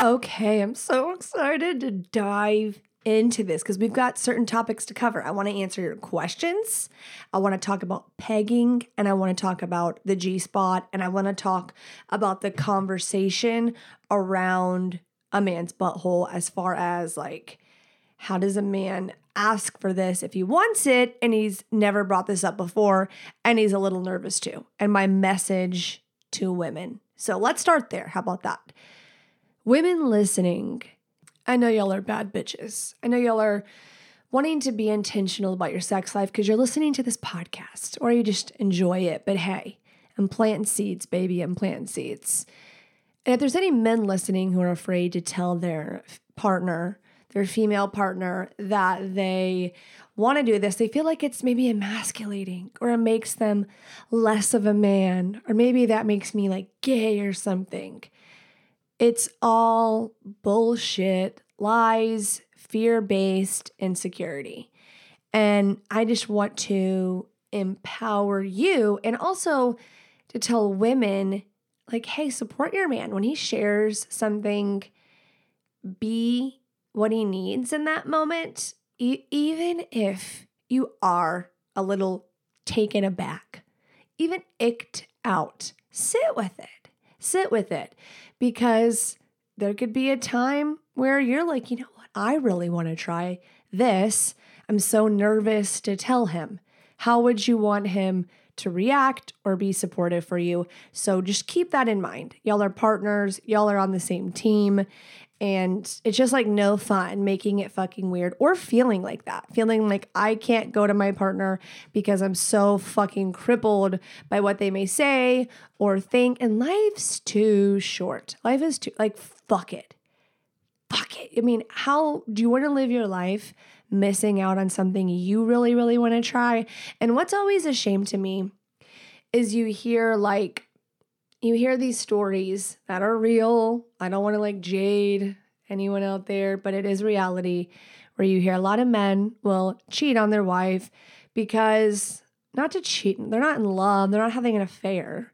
Okay, I'm so excited to dive into this because we've got certain topics to cover. I want to answer your questions. I want to talk about pegging and I want to talk about the G spot and I want to talk about the conversation around a man's butthole as far as like how does a man ask for this if he wants it and he's never brought this up before and he's a little nervous too. And my message to women. So let's start there. How about that? Women listening, I know y'all are bad bitches. I know y'all are wanting to be intentional about your sex life because you're listening to this podcast or you just enjoy it. But hey, I'm planting seeds, baby. I'm planting seeds. And if there's any men listening who are afraid to tell their partner, their female partner, that they want to do this, they feel like it's maybe emasculating or it makes them less of a man, or maybe that makes me like gay or something. It's all bullshit, lies, fear based insecurity. And I just want to empower you and also to tell women like, hey, support your man when he shares something, be what he needs in that moment, e- even if you are a little taken aback, even icked out, sit with it. Sit with it because there could be a time where you're like, you know what, I really want to try this. I'm so nervous to tell him. How would you want him to react or be supportive for you? So just keep that in mind. Y'all are partners, y'all are on the same team. And it's just like no fun making it fucking weird or feeling like that, feeling like I can't go to my partner because I'm so fucking crippled by what they may say or think. And life's too short. Life is too, like, fuck it. Fuck it. I mean, how do you want to live your life missing out on something you really, really want to try? And what's always a shame to me is you hear like, you hear these stories that are real. I don't want to like jade anyone out there, but it is reality where you hear a lot of men will cheat on their wife because not to cheat, they're not in love, they're not having an affair.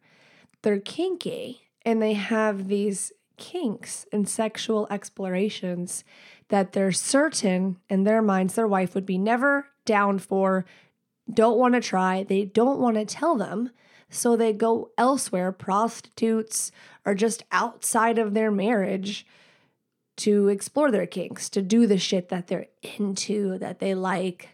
They're kinky and they have these kinks and sexual explorations that they're certain in their minds their wife would be never down for, don't want to try, they don't want to tell them. So they go elsewhere, prostitutes, or just outside of their marriage to explore their kinks, to do the shit that they're into, that they like.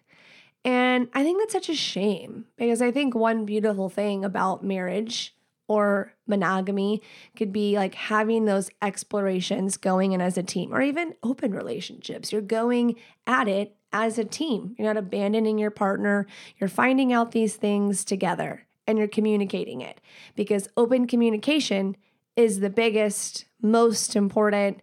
And I think that's such a shame because I think one beautiful thing about marriage or monogamy could be like having those explorations going in as a team or even open relationships. You're going at it as a team. You're not abandoning your partner. You're finding out these things together and you're communicating it because open communication is the biggest, most important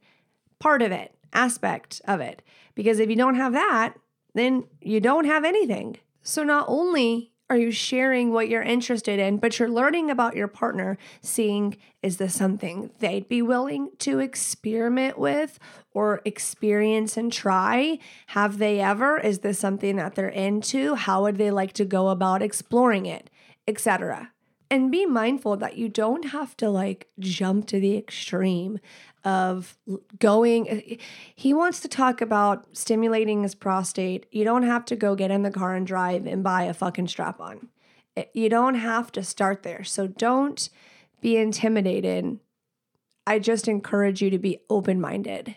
part of it, aspect of it. Because if you don't have that, then you don't have anything. So not only are you sharing what you're interested in, but you're learning about your partner, seeing is this something they'd be willing to experiment with or experience and try? Have they ever? Is this something that they're into? How would they like to go about exploring it, etc. And be mindful that you don't have to like jump to the extreme of going. Eh, eh, he wants to talk about stimulating his prostate. You don't have to go get in the car and drive and buy a fucking strap on. Eh, you don't have to start there. So don't be intimidated. I just encourage you to be open minded.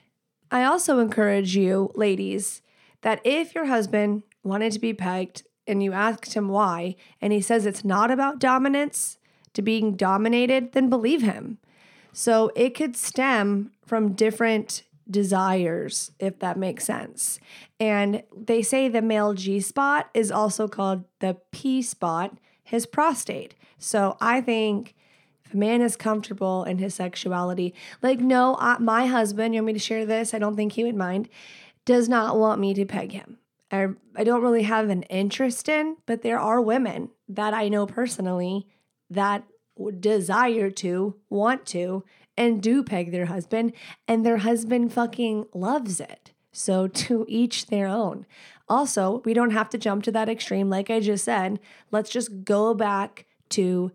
I also encourage you, ladies, that if your husband wanted to be pegged and you asked him why, and he says it's not about dominance to being dominated, then believe him. So it could stem from different desires, if that makes sense. And they say the male G spot is also called the P spot, his prostate. So I think if a man is comfortable in his sexuality, like, no, I, my husband, you want me to share this? I don't think he would mind, does not want me to peg him. I, I don't really have an interest in, but there are women that I know personally that desire to, want to, and do peg their husband, and their husband fucking loves it. So, to each their own. Also, we don't have to jump to that extreme. Like I just said, let's just go back to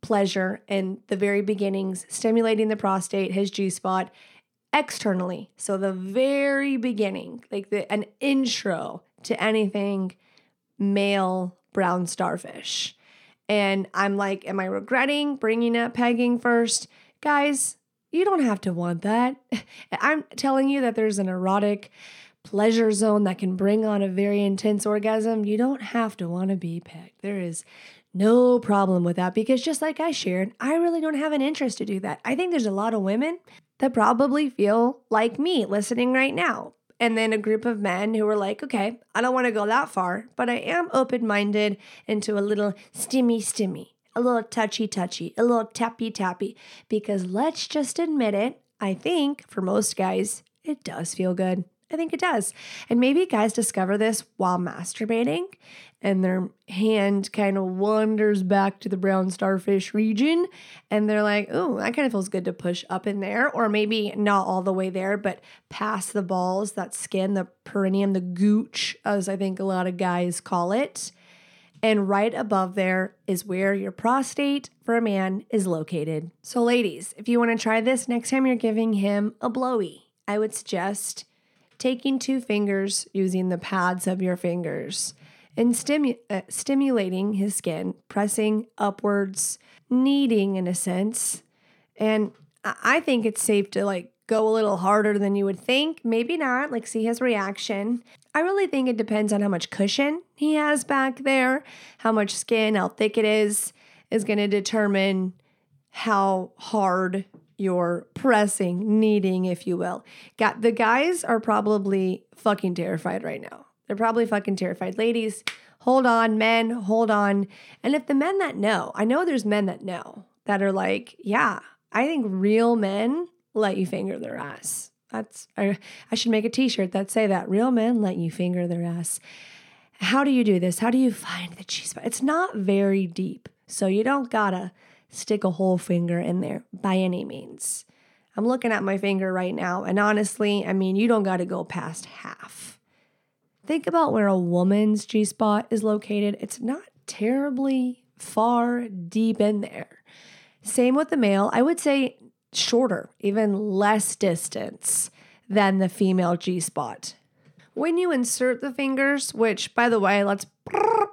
pleasure and the very beginnings, stimulating the prostate, his G spot externally. So, the very beginning, like the, an intro to anything male brown starfish. And I'm like, am I regretting bringing up pegging first? Guys, you don't have to want that. I'm telling you that there's an erotic pleasure zone that can bring on a very intense orgasm. You don't have to want to be pegged. There is no problem with that because just like I shared, I really don't have an interest to do that. I think there's a lot of women that probably feel like me listening right now and then a group of men who were like, okay, I don't want to go that far, but I am open minded into a little stimmy stimmy, a little touchy touchy, a little tappy tappy, because let's just admit it, I think for most guys, it does feel good. I think it does. And maybe guys discover this while masturbating and their hand kind of wanders back to the brown starfish region and they're like, oh, that kind of feels good to push up in there. Or maybe not all the way there, but past the balls, that skin, the perineum, the gooch, as I think a lot of guys call it. And right above there is where your prostate for a man is located. So, ladies, if you want to try this next time you're giving him a blowy, I would suggest taking two fingers using the pads of your fingers and stimu- uh, stimulating his skin, pressing upwards, kneading in a sense. And I think it's safe to like go a little harder than you would think. Maybe not, like see his reaction. I really think it depends on how much cushion he has back there, how much skin, how thick it is, is going to determine how hard you're pressing, kneading, if you will. Got the guys are probably fucking terrified right now. They're probably fucking terrified. Ladies, hold on, men, hold on. And if the men that know, I know there's men that know that are like, yeah, I think real men let you finger their ass. That's I, I should make a t-shirt that say that. Real men let you finger their ass. How do you do this? How do you find the cheese? It's not very deep. So you don't gotta stick a whole finger in there by any means. I'm looking at my finger right now, and honestly, I mean, you don't got to go past half. Think about where a woman's G spot is located. It's not terribly far deep in there. Same with the male. I would say shorter, even less distance than the female G spot. When you insert the fingers, which by the way, let's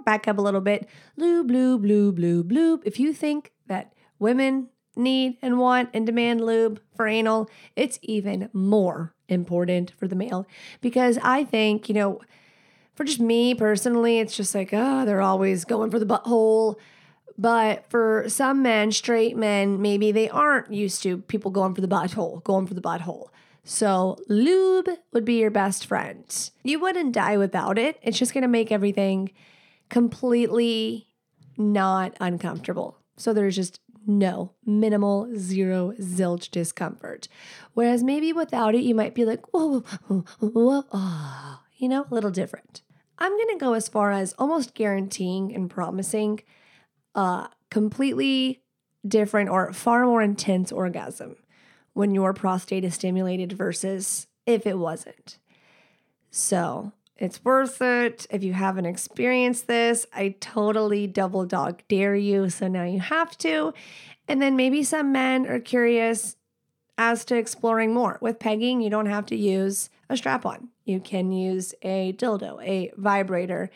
back up a little bit. blue, blue, blue, blue, lube. If you think that women need and want and demand lube for anal, it's even more important for the male because I think, you know, for just me personally, it's just like, oh, they're always going for the butthole. But for some men, straight men, maybe they aren't used to people going for the butthole, going for the butthole. So, lube would be your best friend. You wouldn't die without it. It's just going to make everything completely not uncomfortable. So, there's just no minimal, zero, zilch discomfort. Whereas maybe without it, you might be like, whoa, whoa, whoa, oh, you know, a little different. I'm going to go as far as almost guaranteeing and promising a completely different or far more intense orgasm when your prostate is stimulated versus if it wasn't. So it's worth it. If you haven't experienced this, I totally double dog dare you. So now you have to. And then maybe some men are curious as to exploring more. With pegging, you don't have to use a strap on, you can use a dildo, a vibrator,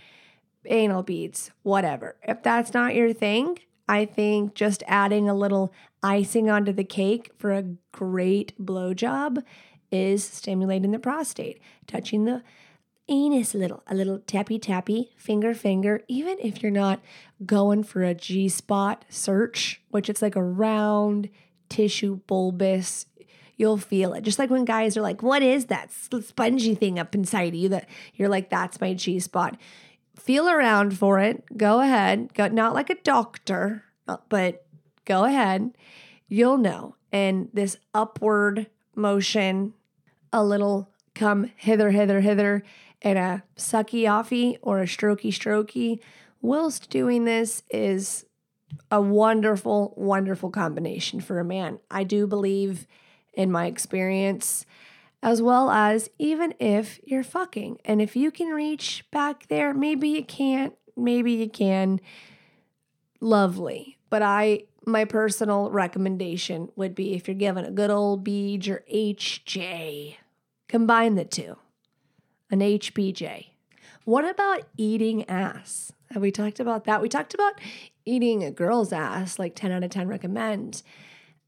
anal beads, whatever. If that's not your thing, I think just adding a little icing onto the cake for a great blowjob is stimulating the prostate, touching the anus a little, a little tappy tappy, finger finger, even if you're not going for a G spot search, which it's like a round tissue bulbous you'll feel it. Just like when guys are like, "What is that spongy thing up inside you?" That you're like, "That's my G spot." Feel around for it. Go ahead. Go not like a doctor, uh, but go ahead. You'll know. And this upward motion, a little come hither, hither, hither, and a sucky offy or a strokey, strokey, whilst doing this is a wonderful, wonderful combination for a man. I do believe in my experience, as well as even if you're fucking. And if you can reach back there, maybe you can't, maybe you can. Lovely. But I, my personal recommendation would be if you're given a good old BJ or HJ, combine the two. An HBJ. What about eating ass? Have we talked about that? We talked about eating a girl's ass, like 10 out of 10 recommend.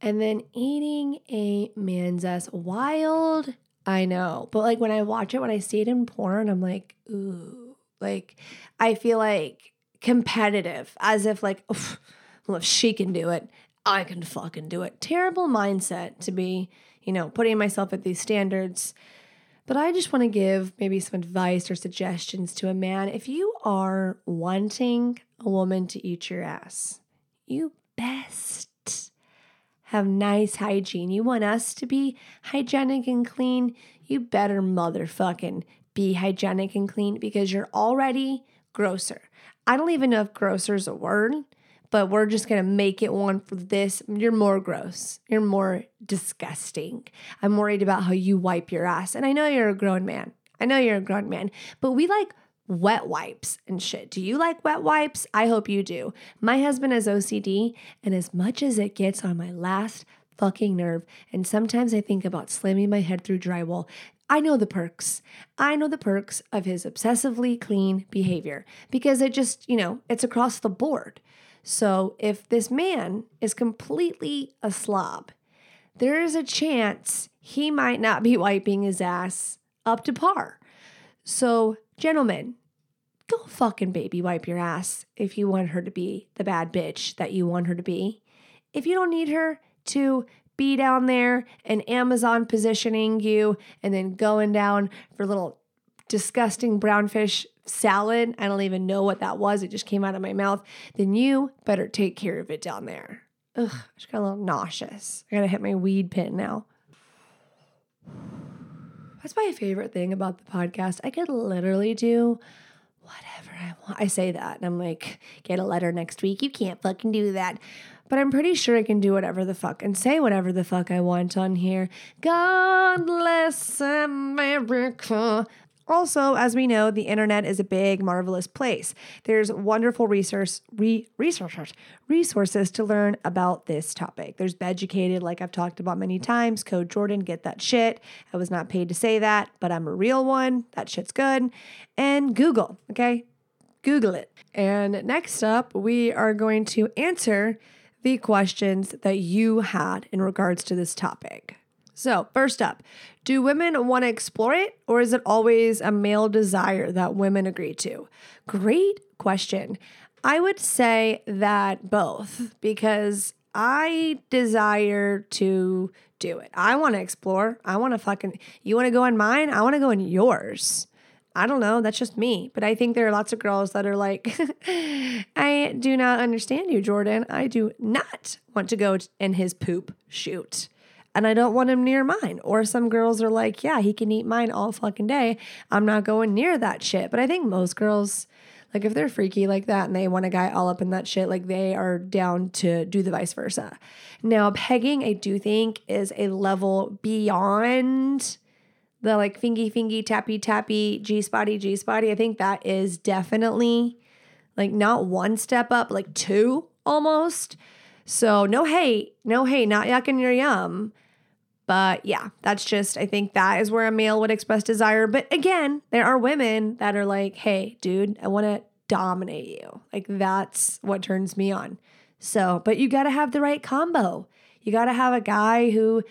And then eating a man's ass wild. I know. But like when I watch it, when I see it in porn, I'm like, ooh. Like I feel like competitive, as if like, well, if she can do it, I can fucking do it. Terrible mindset to be, you know, putting myself at these standards. But I just want to give maybe some advice or suggestions to a man. If you are wanting a woman to eat your ass, you best have nice hygiene. You want us to be hygienic and clean, you better motherfucking be hygienic and clean because you're already grosser. I don't even know if grosser is a word, but we're just gonna make it one for this. You're more gross. You're more disgusting. I'm worried about how you wipe your ass. And I know you're a grown man. I know you're a grown man, but we like wet wipes and shit. Do you like wet wipes? I hope you do. My husband has OCD, and as much as it gets on my last fucking nerve, and sometimes I think about slamming my head through drywall, I know the perks. I know the perks of his obsessively clean behavior because it just, you know, it's across the board. So if this man is completely a slob, there is a chance he might not be wiping his ass up to par. So Gentlemen, go fucking baby wipe your ass if you want her to be the bad bitch that you want her to be. If you don't need her to be down there and Amazon positioning you and then going down for little disgusting brownfish salad, I don't even know what that was. It just came out of my mouth. Then you better take care of it down there. Ugh, I just got a little nauseous. I gotta hit my weed pin now. That's my favorite thing about the podcast. I could literally do whatever I want. I say that and I'm like, get a letter next week. You can't fucking do that. but I'm pretty sure I can do whatever the fuck and say whatever the fuck I want on here. God bless America. Also, as we know, the internet is a big, marvelous place. There's wonderful resource, re, resources, resources to learn about this topic. There's Beducated, like I've talked about many times. Code Jordan, get that shit. I was not paid to say that, but I'm a real one. That shit's good. And Google, okay? Google it. And next up, we are going to answer the questions that you had in regards to this topic. So, first up, do women want to explore it or is it always a male desire that women agree to? Great question. I would say that both because I desire to do it. I want to explore. I want to fucking, you want to go in mine? I want to go in yours. I don't know. That's just me. But I think there are lots of girls that are like, I do not understand you, Jordan. I do not want to go in his poop shoot. And I don't want him near mine. Or some girls are like, yeah, he can eat mine all fucking day. I'm not going near that shit. But I think most girls, like if they're freaky like that and they want a guy all up in that shit, like they are down to do the vice versa. Now, pegging, I do think is a level beyond the like fingy fingy tappy tappy G spotty G spotty. I think that is definitely like not one step up, like two almost. So no hate, no hate, not yucking your yum. But yeah, that's just, I think that is where a male would express desire. But again, there are women that are like, hey, dude, I want to dominate you. Like that's what turns me on. So, but you got to have the right combo. You got to have a guy who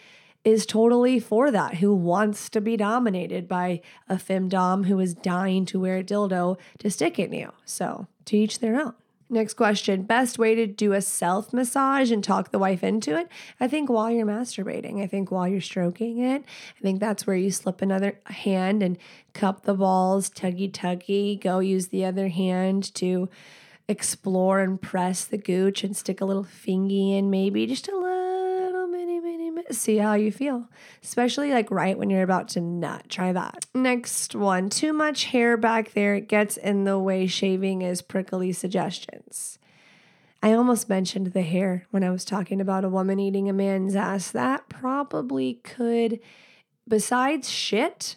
is totally for that, who wants to be dominated by a femdom who is dying to wear a dildo to stick it in you. So, to each their own. Next question Best way to do a self massage and talk the wife into it? I think while you're masturbating. I think while you're stroking it. I think that's where you slip another hand and cup the balls, tuggy tuggy. Go use the other hand to explore and press the gooch and stick a little fingy in, maybe just a little see how you feel, especially like right when you're about to nut. Try that. Next one too much hair back there gets in the way. Shaving is prickly suggestions. I almost mentioned the hair when I was talking about a woman eating a man's ass. That probably could, besides shit,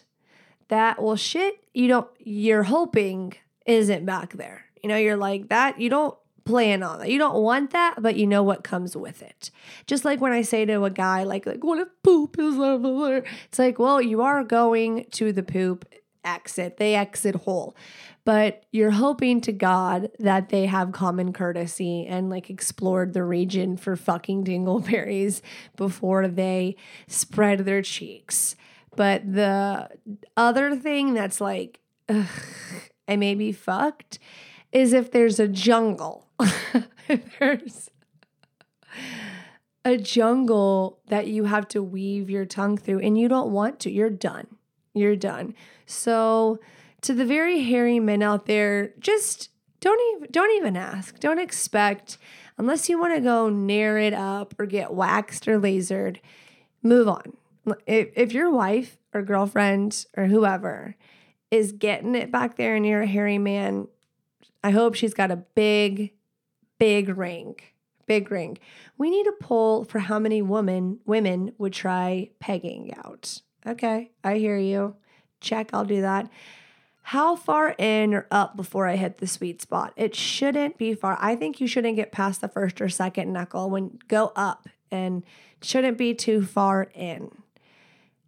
that well, shit, you don't, you're hoping isn't back there. You know, you're like that, you don't plan on that. You don't want that, but you know what comes with it. Just like when I say to a guy, like, like what if poop is over? It's like, well, you are going to the poop exit, they exit hole. But you're hoping to God that they have common courtesy and like explored the region for fucking dingleberries before they spread their cheeks. But the other thing that's like, ugh, I may be fucked is if there's a jungle there's a jungle that you have to weave your tongue through and you don't want to. You're done. You're done. So to the very hairy men out there, just don't even don't even ask. Don't expect unless you want to go nair it up or get waxed or lasered, move on. If, if your wife or girlfriend or whoever is getting it back there and you're a hairy man, I hope she's got a big big ring. Big ring. We need a poll for how many women women would try pegging out. Okay, I hear you. Check, I'll do that. How far in or up before I hit the sweet spot? It shouldn't be far. I think you shouldn't get past the first or second knuckle when go up and shouldn't be too far in.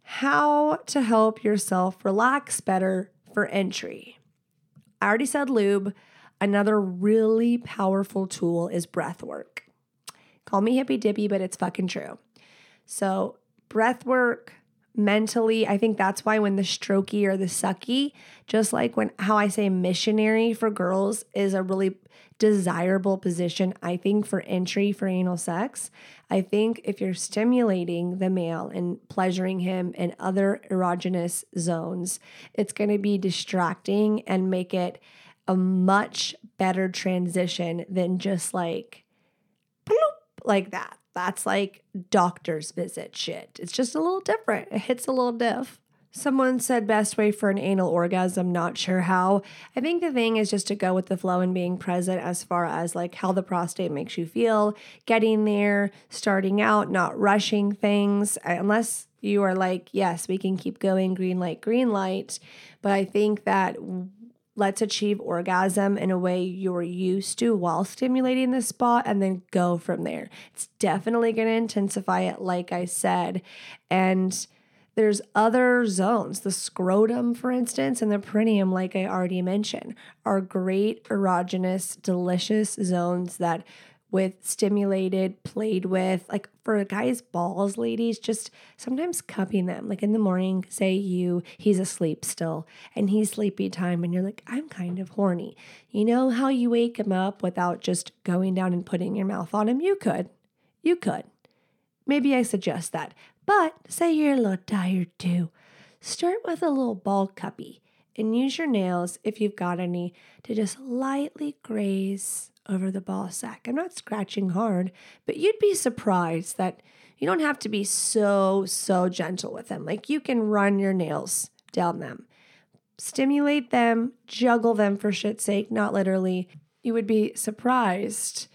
How to help yourself relax better for entry. I already said lube. Another really powerful tool is breath work. Call me hippy dippy, but it's fucking true. So, breath work mentally, I think that's why when the strokey or the sucky, just like when how I say missionary for girls is a really desirable position, I think, for entry for anal sex. I think if you're stimulating the male and pleasuring him in other erogenous zones, it's going to be distracting and make it a much better transition than just like bloop, like that. That's like doctor's visit shit. It's just a little different. It hits a little diff. Someone said best way for an anal orgasm, not sure how. I think the thing is just to go with the flow and being present as far as like how the prostate makes you feel, getting there, starting out, not rushing things, unless you are like, yes, we can keep going, green light, green light. But I think that let's achieve orgasm in a way you're used to while stimulating the spot and then go from there. It's definitely going to intensify it, like I said. And there's other zones. The scrotum, for instance, and the perineum, like I already mentioned, are great erogenous, delicious zones that with stimulated, played with. Like for a guy's balls, ladies, just sometimes cupping them. Like in the morning, say you, he's asleep still and he's sleepy time, and you're like, I'm kind of horny. You know how you wake him up without just going down and putting your mouth on him? You could. You could. Maybe I suggest that. But say you're a little tired too. Start with a little ball cuppy and use your nails, if you've got any, to just lightly graze over the ball sack. I'm not scratching hard, but you'd be surprised that you don't have to be so, so gentle with them. Like you can run your nails down them, stimulate them, juggle them for shit's sake, not literally. You would be surprised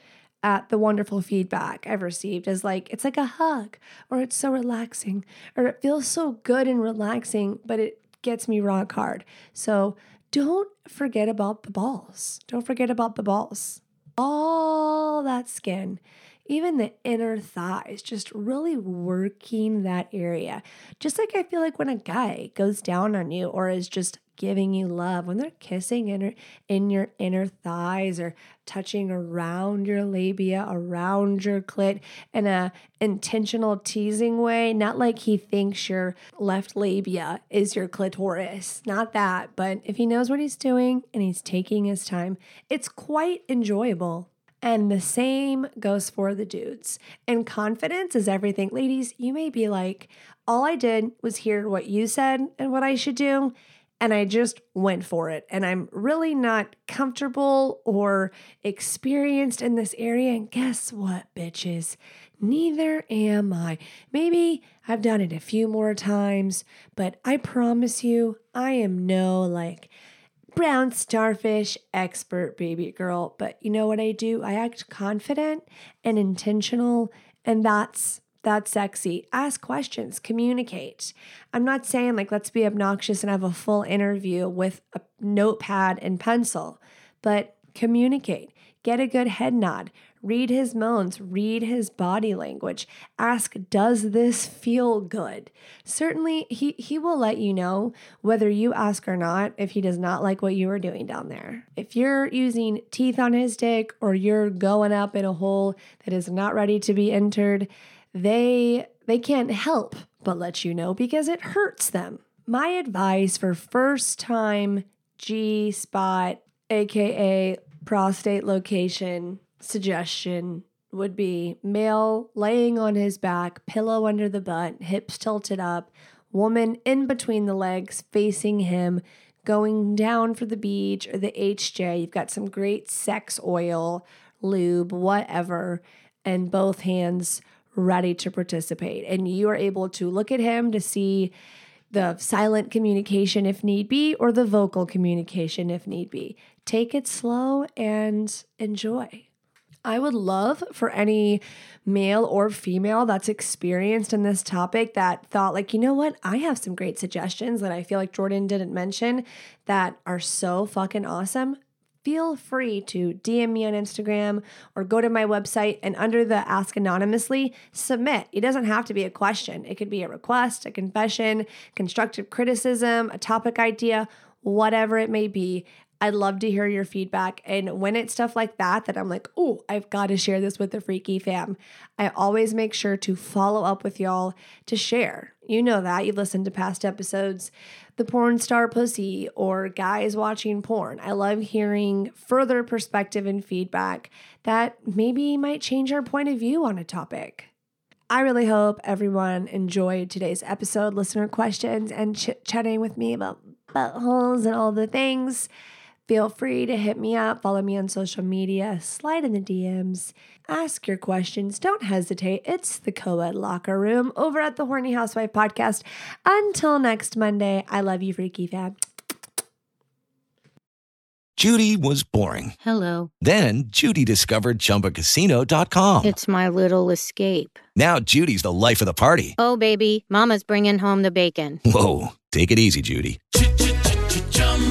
at the wonderful feedback I've received as like it's like a hug or it's so relaxing or it feels so good and relaxing, but it gets me rock hard. So don't forget about the balls. Don't forget about the balls all that skin, even the inner thighs, just really working that area. Just like I feel like when a guy goes down on you or is just giving you love, when they're kissing in, in your inner thighs or touching around your labia, around your clit in a intentional teasing way, not like he thinks your left labia is your clitoris, not that, but if he knows what he's doing and he's taking his time, it's quite enjoyable. And the same goes for the dudes. And confidence is everything. Ladies, you may be like, all I did was hear what you said and what I should do and I just went for it. And I'm really not comfortable or experienced in this area. And guess what, bitches? Neither am I. Maybe I've done it a few more times, but I promise you, I am no like brown starfish expert, baby girl. But you know what I do? I act confident and intentional, and that's that's sexy. Ask questions, communicate. I'm not saying like let's be obnoxious and have a full interview with a notepad and pencil, but communicate. Get a good head nod. Read his moans, read his body language. Ask, does this feel good? Certainly, he, he will let you know whether you ask or not if he does not like what you are doing down there. If you're using teeth on his dick or you're going up in a hole that is not ready to be entered, they they can't help but let you know because it hurts them. My advice for first time G spot aka prostate location suggestion would be male laying on his back, pillow under the butt, hips tilted up, woman in between the legs facing him, going down for the BJ or the HJ. You've got some great sex oil, lube, whatever, and both hands ready to participate. And you are able to look at him to see the silent communication if need be, or the vocal communication if need be. Take it slow and enjoy. I would love for any male or female that's experienced in this topic that thought, like, you know what? I have some great suggestions that I feel like Jordan didn't mention that are so fucking awesome feel free to DM me on Instagram or go to my website and under the Ask Anonymously, submit. It doesn't have to be a question, it could be a request, a confession, constructive criticism, a topic idea, whatever it may be. I'd love to hear your feedback. And when it's stuff like that, that I'm like, oh, I've got to share this with the Freaky fam, I always make sure to follow up with y'all to share. You know that. You've listened to past episodes, the porn star pussy or guys watching porn. I love hearing further perspective and feedback that maybe might change our point of view on a topic. I really hope everyone enjoyed today's episode, listener questions, and chatting with me about buttholes and all the things. Feel free to hit me up, follow me on social media, slide in the DMs, ask your questions. Don't hesitate. It's the co ed locker room over at the Horny Housewife podcast. Until next Monday, I love you, Freaky fam. Judy was boring. Hello. Then Judy discovered ChumbaCasino.com. It's my little escape. Now Judy's the life of the party. Oh, baby, Mama's bringing home the bacon. Whoa, take it easy, Judy.